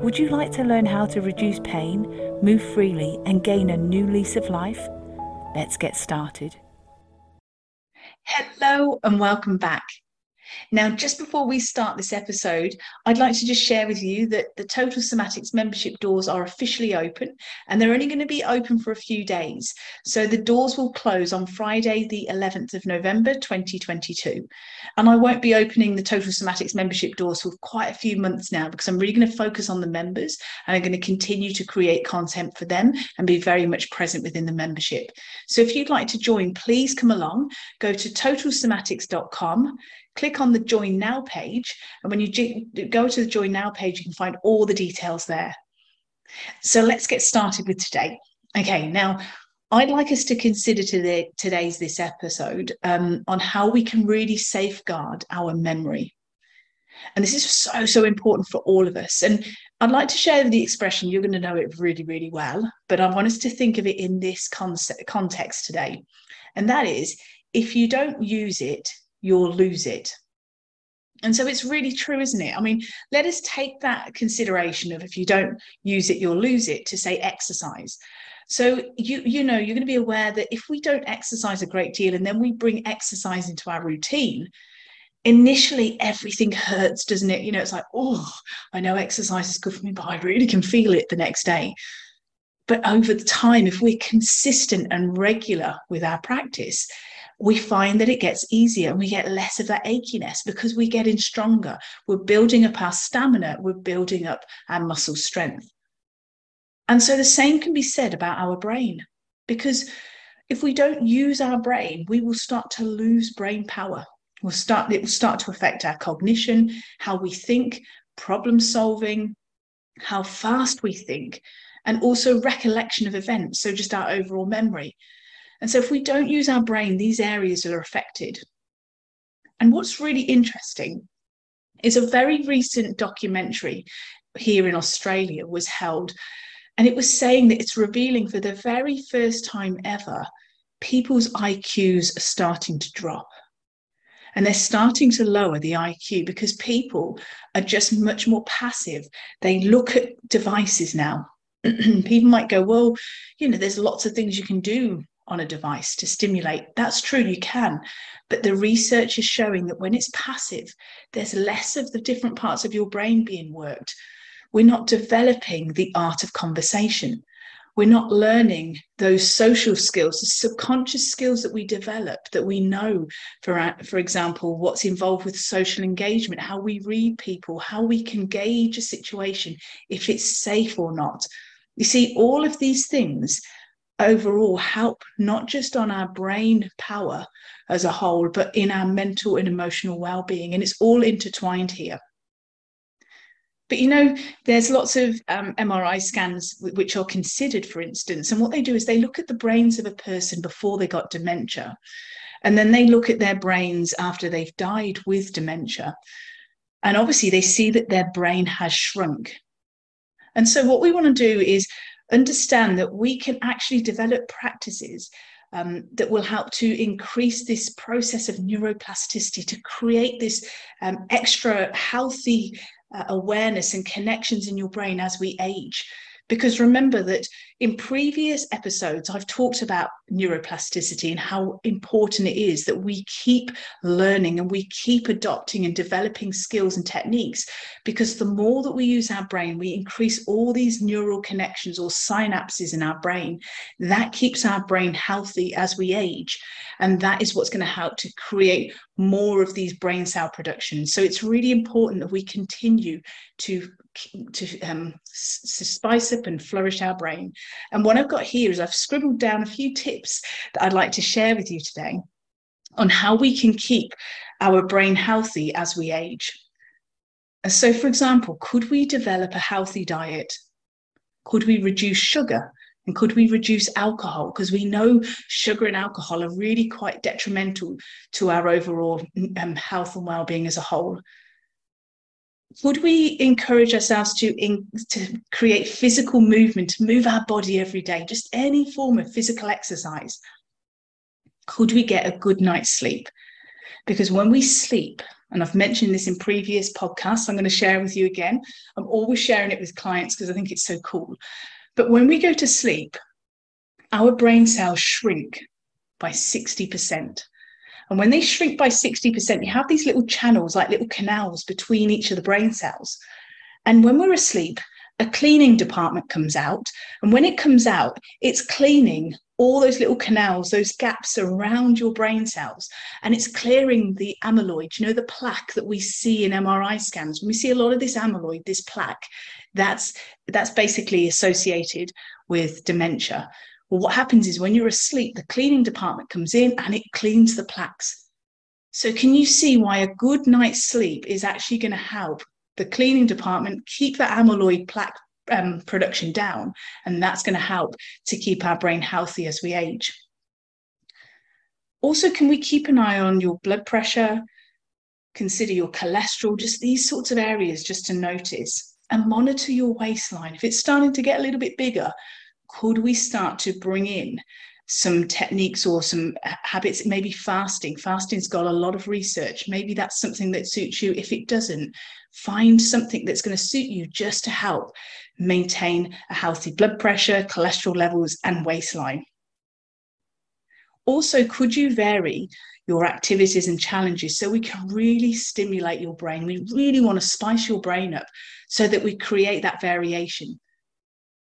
Would you like to learn how to reduce pain, move freely, and gain a new lease of life? Let's get started. Hello, and welcome back. Now, just before we start this episode, I'd like to just share with you that the Total Somatics membership doors are officially open and they're only going to be open for a few days. So the doors will close on Friday, the 11th of November, 2022. And I won't be opening the Total Somatics membership doors for quite a few months now because I'm really going to focus on the members and I'm going to continue to create content for them and be very much present within the membership. So if you'd like to join, please come along, go to totalsomatics.com click on the join now page and when you go to the join now page you can find all the details there. So let's get started with today. Okay now i'd like us to consider today, today's this episode um, on how we can really safeguard our memory. And this is so so important for all of us. And i'd like to share the expression you're going to know it really really well but i want us to think of it in this concept, context today. And that is if you don't use it you'll lose it. And so it's really true, isn't it? I mean, let us take that consideration of if you don't use it, you'll lose it to say exercise. So you you know you're going to be aware that if we don't exercise a great deal and then we bring exercise into our routine, initially everything hurts, doesn't it? You know, it's like, oh, I know exercise is good for me, but I really can feel it the next day. But over the time, if we're consistent and regular with our practice, we find that it gets easier and we get less of that achiness because we're getting stronger. We're building up our stamina, we're building up our muscle strength. And so the same can be said about our brain because if we don't use our brain, we will start to lose brain power. We'll start, it will start to affect our cognition, how we think, problem solving, how fast we think, and also recollection of events. So, just our overall memory. And so, if we don't use our brain, these areas are affected. And what's really interesting is a very recent documentary here in Australia was held, and it was saying that it's revealing for the very first time ever, people's IQs are starting to drop. And they're starting to lower the IQ because people are just much more passive. They look at devices now. people might go, well, you know, there's lots of things you can do on a device to stimulate. That's true, you can. But the research is showing that when it's passive, there's less of the different parts of your brain being worked. We're not developing the art of conversation. We're not learning those social skills, the subconscious skills that we develop, that we know, for, for example, what's involved with social engagement, how we read people, how we can gauge a situation, if it's safe or not. You see, all of these things overall help not just on our brain power as a whole, but in our mental and emotional well being. And it's all intertwined here. But you know, there's lots of um, MRI scans which are considered, for instance. And what they do is they look at the brains of a person before they got dementia. And then they look at their brains after they've died with dementia. And obviously, they see that their brain has shrunk. And so, what we want to do is understand that we can actually develop practices um, that will help to increase this process of neuroplasticity to create this um, extra healthy uh, awareness and connections in your brain as we age. Because remember that in previous episodes, I've talked about neuroplasticity and how important it is that we keep learning and we keep adopting and developing skills and techniques. Because the more that we use our brain, we increase all these neural connections or synapses in our brain. That keeps our brain healthy as we age. And that is what's going to help to create more of these brain cell productions. So it's really important that we continue to to um, spice up and flourish our brain. And what I've got here is I've scribbled down a few tips that I'd like to share with you today on how we can keep our brain healthy as we age. So, for example, could we develop a healthy diet? Could we reduce sugar? And could we reduce alcohol? Because we know sugar and alcohol are really quite detrimental to our overall um, health and well-being as a whole. Could we encourage ourselves to, in, to create physical movement, to move our body every day, just any form of physical exercise? Could we get a good night's sleep? Because when we sleep, and I've mentioned this in previous podcasts, I'm going to share with you again. I'm always sharing it with clients because I think it's so cool. But when we go to sleep, our brain cells shrink by 60%. And when they shrink by 60%, you have these little channels, like little canals between each of the brain cells. And when we're asleep, a cleaning department comes out. And when it comes out, it's cleaning all those little canals, those gaps around your brain cells, and it's clearing the amyloid, you know, the plaque that we see in MRI scans. When we see a lot of this amyloid, this plaque, that's that's basically associated with dementia. Well, what happens is when you're asleep, the cleaning department comes in and it cleans the plaques. So, can you see why a good night's sleep is actually going to help the cleaning department keep that amyloid plaque um, production down? And that's going to help to keep our brain healthy as we age. Also, can we keep an eye on your blood pressure? Consider your cholesterol, just these sorts of areas just to notice and monitor your waistline. If it's starting to get a little bit bigger, could we start to bring in some techniques or some habits maybe fasting? Fasting's got a lot of research. Maybe that's something that suits you. If it doesn't find something that's going to suit you just to help maintain a healthy blood pressure cholesterol levels and waistline. Also could you vary your activities and challenges so we can really stimulate your brain? We really want to spice your brain up so that we create that variation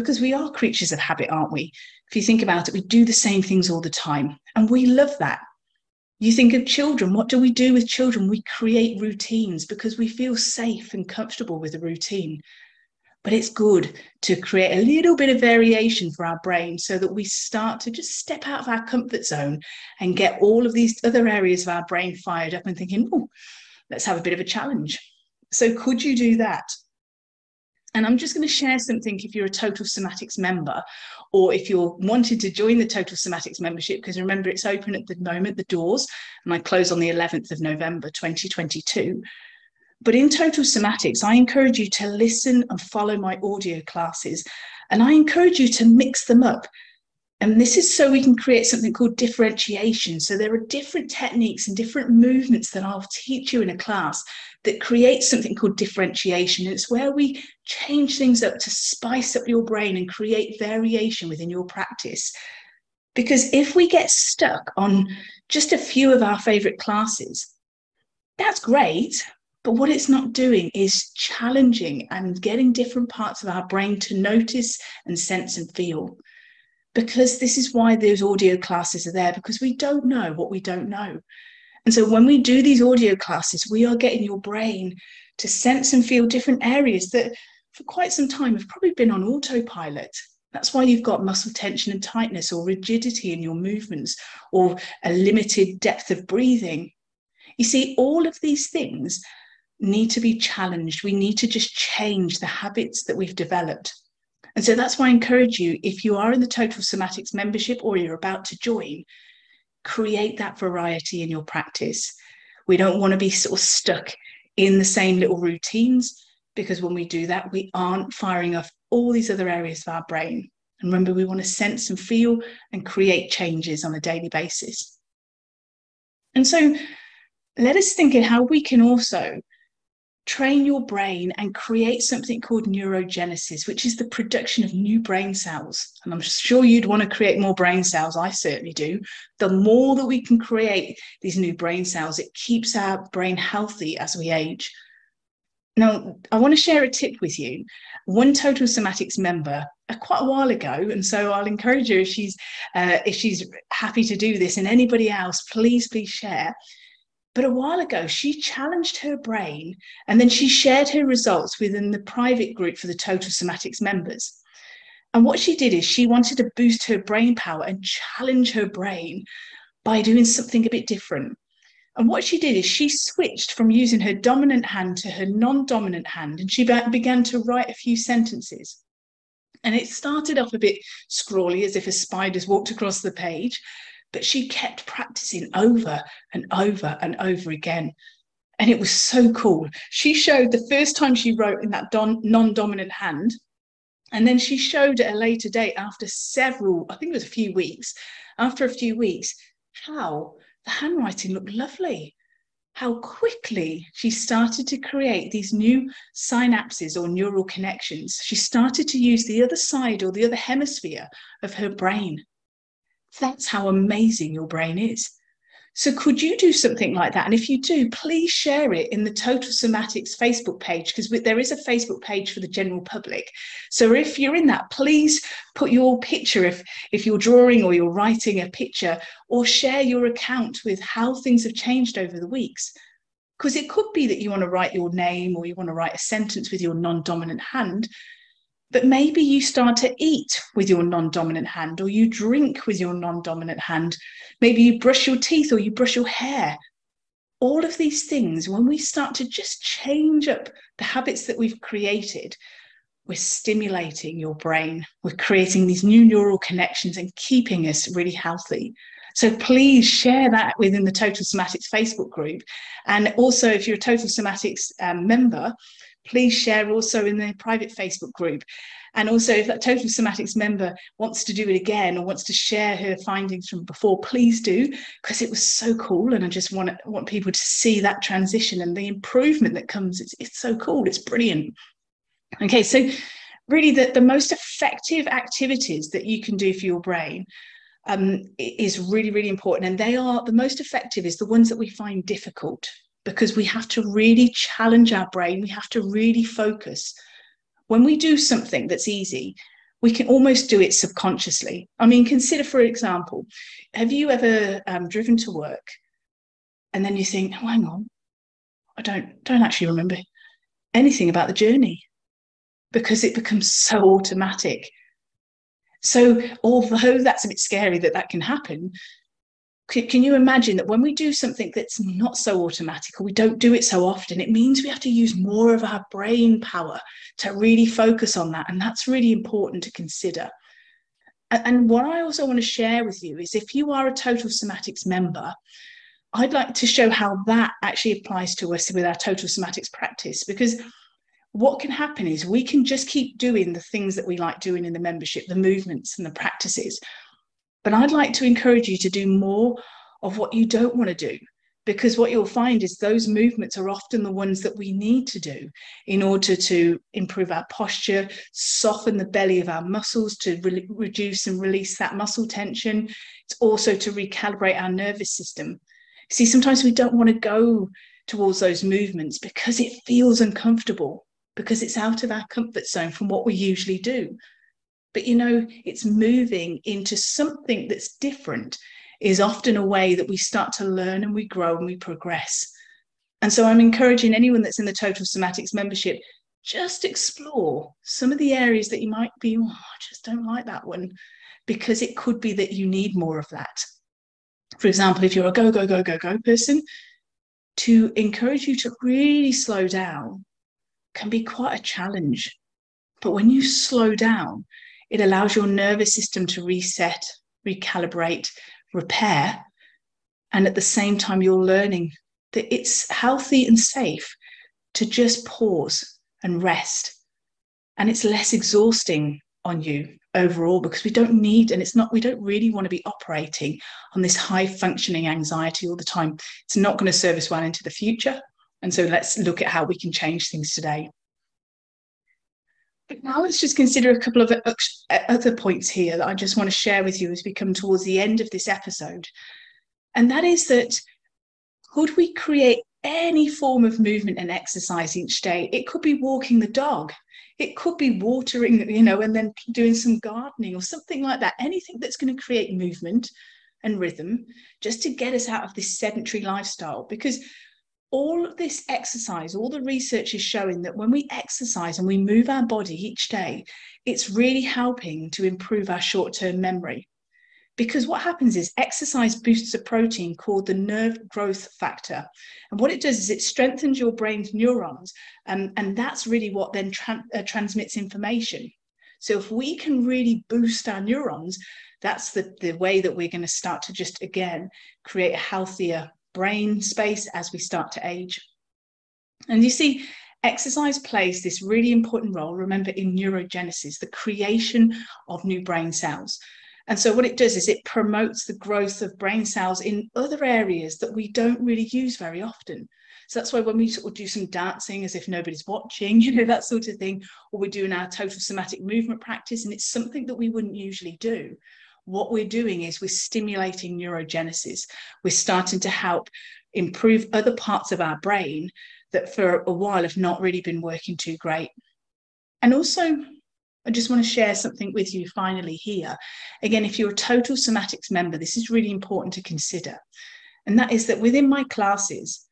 because we are creatures of habit, aren't we? If you think about it, we do the same things all the time, and we love that. You think of children, what do we do with children? We create routines because we feel safe and comfortable with a routine. But it's good to create a little bit of variation for our brain so that we start to just step out of our comfort zone and get all of these other areas of our brain fired up and thinking, oh, let's have a bit of a challenge. So, could you do that? And I'm just going to share something if you're a Total Somatics member, or if you're wanting to join the Total Somatics membership, because remember it's open at the moment, the doors, and I close on the 11th of November 2022. But in Total Somatics, I encourage you to listen and follow my audio classes, and I encourage you to mix them up and this is so we can create something called differentiation. So there are different techniques and different movements that I'll teach you in a class that creates something called differentiation. It's where we change things up to spice up your brain and create variation within your practice. Because if we get stuck on just a few of our favorite classes, that's great. But what it's not doing is challenging and getting different parts of our brain to notice and sense and feel because this is why those audio classes are there because we don't know what we don't know. And so when we do these audio classes, we are getting your brain to sense and feel different areas that for quite some time have probably been on autopilot. That's why you've got muscle tension and tightness or rigidity in your movements or a limited depth of breathing. You see, all of these things need to be challenged. We need to just change the habits that we've developed and so that's why I encourage you, if you are in the Total Somatics membership or you're about to join, create that variety in your practice. We don't want to be sort of stuck in the same little routines because when we do that, we aren't firing off all these other areas of our brain. And remember, we want to sense and feel and create changes on a daily basis. And so let us think of how we can also train your brain and create something called neurogenesis, which is the production of new brain cells. And I'm sure you'd want to create more brain cells. I certainly do. The more that we can create these new brain cells, it keeps our brain healthy as we age. Now, I want to share a tip with you. One Total Somatics member uh, quite a while ago, and so I'll encourage her if she's uh, if she's happy to do this, and anybody else, please please share. But a while ago, she challenged her brain and then she shared her results within the private group for the Total Somatics members. And what she did is she wanted to boost her brain power and challenge her brain by doing something a bit different. And what she did is she switched from using her dominant hand to her non dominant hand and she began to write a few sentences. And it started off a bit scrawly, as if a spider's walked across the page, but she kept practicing over and over and over again. And it was so cool. She showed the first time she wrote in that non dominant hand. And then she showed at a later date, after several, I think it was a few weeks, after a few weeks, how the handwriting looked lovely how quickly she started to create these new synapses or neural connections. She started to use the other side or the other hemisphere of her brain. That's how amazing your brain is. So, could you do something like that? And if you do, please share it in the Total Somatics Facebook page because there is a Facebook page for the general public. So, if you're in that, please put your picture if if you're drawing or you're writing a picture, or share your account with how things have changed over the weeks. Because it could be that you want to write your name or you want to write a sentence with your non-dominant hand, but maybe you start to eat with your non dominant hand, or you drink with your non dominant hand. Maybe you brush your teeth or you brush your hair. All of these things, when we start to just change up the habits that we've created, we're stimulating your brain. We're creating these new neural connections and keeping us really healthy. So please share that within the Total Somatics Facebook group. And also, if you're a Total Somatics um, member, please share also in the private Facebook group. And also, if that Total Somatics member wants to do it again or wants to share her findings from before, please do, because it was so cool. And I just want, want people to see that transition and the improvement that comes. It's, it's so cool. It's brilliant. Okay, so really, the, the most effective activities that you can do for your brain um, is really, really important. And they are the most effective, is the ones that we find difficult because we have to really challenge our brain. We have to really focus. When we do something that's easy, we can almost do it subconsciously. I mean, consider, for example, have you ever um, driven to work and then you think, oh, hang on, I don't don't actually remember anything about the journey because it becomes so automatic. So, although that's a bit scary that that can happen, can you imagine that when we do something that's not so automatic or we don't do it so often, it means we have to use more of our brain power to really focus on that. And that's really important to consider. And what I also want to share with you is if you are a Total Somatics member, I'd like to show how that actually applies to us with our Total Somatics practice. Because what can happen is we can just keep doing the things that we like doing in the membership, the movements and the practices but I'd like to encourage you to do more of what you don't want to do because what you'll find is those movements are often the ones that we need to do in order to improve our posture, soften the belly of our muscles to re- reduce and release that muscle tension. It's also to recalibrate our nervous system. See, sometimes we don't want to go towards those movements because it feels uncomfortable, because it's out of our comfort zone from what we usually do but you know it's moving into something that's different is often a way that we start to learn and we grow and we progress. And so i'm encouraging anyone that's in the total somatics membership just explore some of the areas that you might be oh, i just don't like that one because it could be that you need more of that. For example if you're a go go go go go person to encourage you to really slow down can be quite a challenge. But when you slow down it allows your nervous system to reset, recalibrate, repair. And at the same time, you're learning that it's healthy and safe to just pause and rest. And it's less exhausting on you overall because we don't need, and it's not, we don't really want to be operating on this high functioning anxiety all the time. It's not going to serve us well into the future. And so let's look at how we can change things today. Now let's just consider a couple of uh, uh, other points here that I just want to share with you as we come towards the end of this episode. And that is that could we create any form of movement and exercise each day? It could be walking the dog, it could be watering, you know, and then doing some gardening or something like that. Anything that's going to create movement and rhythm just to get us out of this sedentary lifestyle. Because all of this exercise, all the research is showing that when we exercise and we move our body each day, it's really helping to improve our short term memory. because what happens is exercise boosts a protein called the nerve growth factor. And what it does is it strengthens your brain's neurons, um, and that's really what then tra- uh, transmits information. So if we can really boost our neurons, that's the, the way that we're going to start to just again create a healthier brain space as we start to age. And you see, exercise plays this really important role, remember, in neurogenesis, the creation of new brain cells. And so, what it does is it promotes the growth of brain cells in other areas that we don't really use very often. So that's why when we sort of do some dancing as if nobody's watching, you know, that sort of thing, or we're doing our total somatic movement practice, and it's something that we wouldn't usually do. What we're doing is we're stimulating neurogenesis. We're starting to help improve other parts of our brain that for a while have not really been working too great. And also, I just want to share something with you finally here. Again, if you're a total somatics member, this is really important to consider. And that is that within my classes,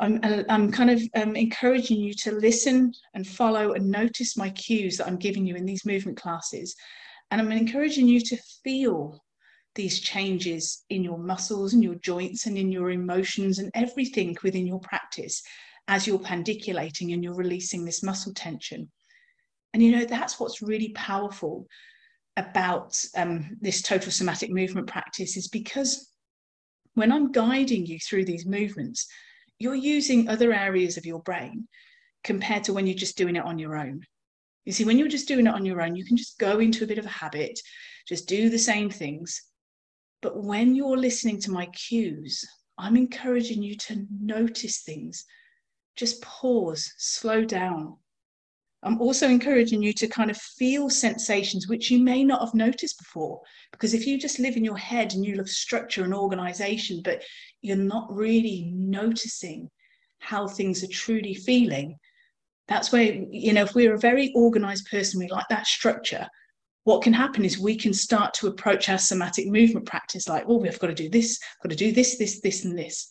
I'm, I'm kind of um, encouraging you to listen and follow and notice my cues that I'm giving you in these movement classes. And I'm encouraging you to feel these changes in your muscles and your joints and in your emotions and everything within your practice as you're pandiculating and you're releasing this muscle tension. And you know, that's what's really powerful about um, this total somatic movement practice is because when I'm guiding you through these movements, you're using other areas of your brain compared to when you're just doing it on your own. You see, when you're just doing it on your own, you can just go into a bit of a habit, just do the same things. But when you're listening to my cues, I'm encouraging you to notice things. Just pause, slow down, I'm also encouraging you to kind of feel sensations which you may not have noticed before. Because if you just live in your head and you love structure and organization, but you're not really noticing how things are truly feeling, that's where, you know, if we're a very organized person, we like that structure. What can happen is we can start to approach our somatic movement practice like, oh, we've got to do this, got to do this, this, this, and this.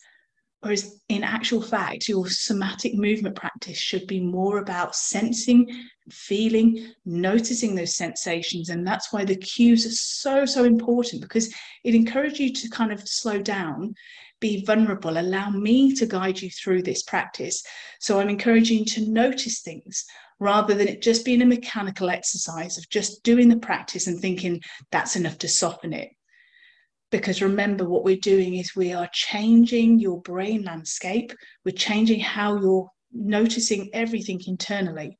Whereas in actual fact, your somatic movement practice should be more about sensing, feeling, noticing those sensations. And that's why the cues are so, so important because it encourages you to kind of slow down, be vulnerable, allow me to guide you through this practice. So I'm encouraging you to notice things rather than it just being a mechanical exercise of just doing the practice and thinking that's enough to soften it. Because remember what we're doing is we are changing your brain landscape. We're changing how you're noticing everything internally.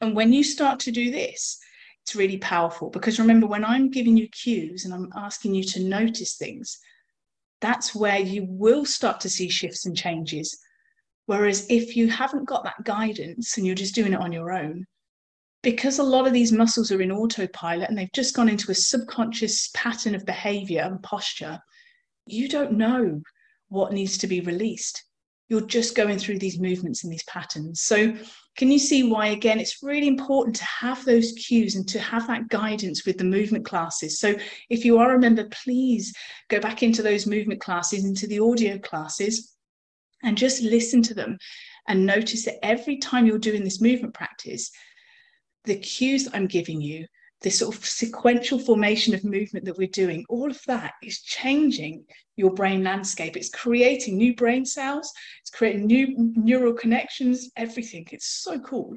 And when you start to do this it's really powerful. Because remember when i'm giving you cues and i'm asking you to notice things that's where you will start to see shifts and changes whereas if you haven't got that guidance and you're just doing it on your own because a lot of these muscles are in autopilot and they've just gone into a subconscious pattern of behavior and posture, you don't know what needs to be released. You're just going through these movements and these patterns. So, can you see why, again, it's really important to have those cues and to have that guidance with the movement classes? So, if you are a member, please go back into those movement classes, into the audio classes, and just listen to them and notice that every time you're doing this movement practice, the cues I'm giving you, this sort of sequential formation of movement that we're doing, all of that is changing your brain landscape. It's creating new brain cells, it's creating new neural connections, everything. It's so cool.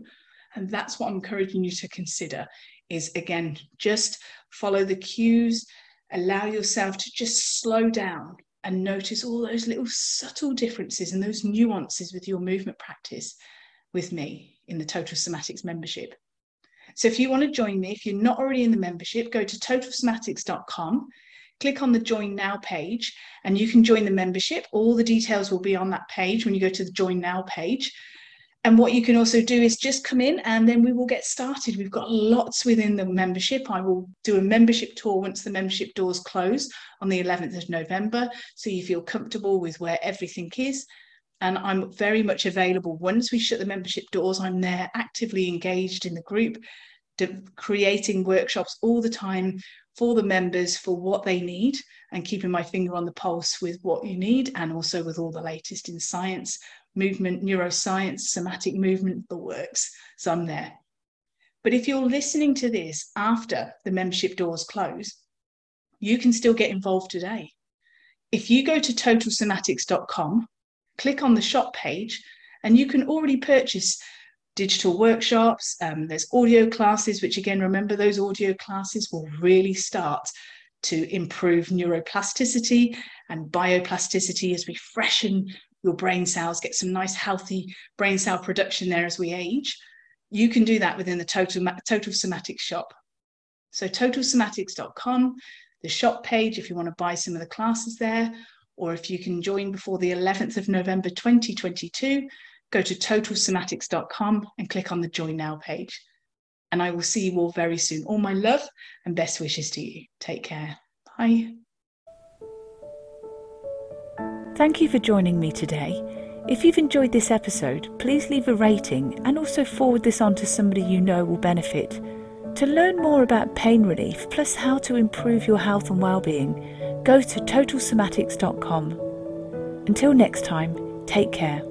And that's what I'm encouraging you to consider is again, just follow the cues, allow yourself to just slow down and notice all those little subtle differences and those nuances with your movement practice with me in the Total Somatics membership. So if you want to join me, if you're not already in the membership, go to totalsomatics.com, click on the join now page, and you can join the membership. All the details will be on that page when you go to the join now page. And what you can also do is just come in and then we will get started. We've got lots within the membership. I will do a membership tour once the membership doors close on the 11th of November. So you feel comfortable with where everything is and I'm very much available. Once we shut the membership doors, I'm there actively engaged in the group, creating workshops all the time for the members for what they need and keeping my finger on the pulse with what you need and also with all the latest in science, movement, neuroscience, somatic movement, the works. So I'm there. But if you're listening to this after the membership doors close, you can still get involved today. If you go to totalsomatics.com, click on the shop page, and you can already purchase digital workshops. Um, there's audio classes, which again, remember those audio classes will really start to improve neuroplasticity and bioplasticity as we freshen your brain cells, get some nice healthy brain cell production there as we age. You can do that within the Total, Total Somatics shop. So totalsomatics.com, the shop page, if you want to buy some of the classes there, or if you can join before the 11th of November 2022, go to totalsomatics.com and click on the Join Now page. And I will see you all very soon. All my love and best wishes to you. Take care. Bye. Thank you for joining me today. If you've enjoyed this episode, please leave a rating and also forward this on to somebody you know will benefit. To learn more about pain relief plus how to improve your health and well-being, go to totalsomatics.com. Until next time, take care.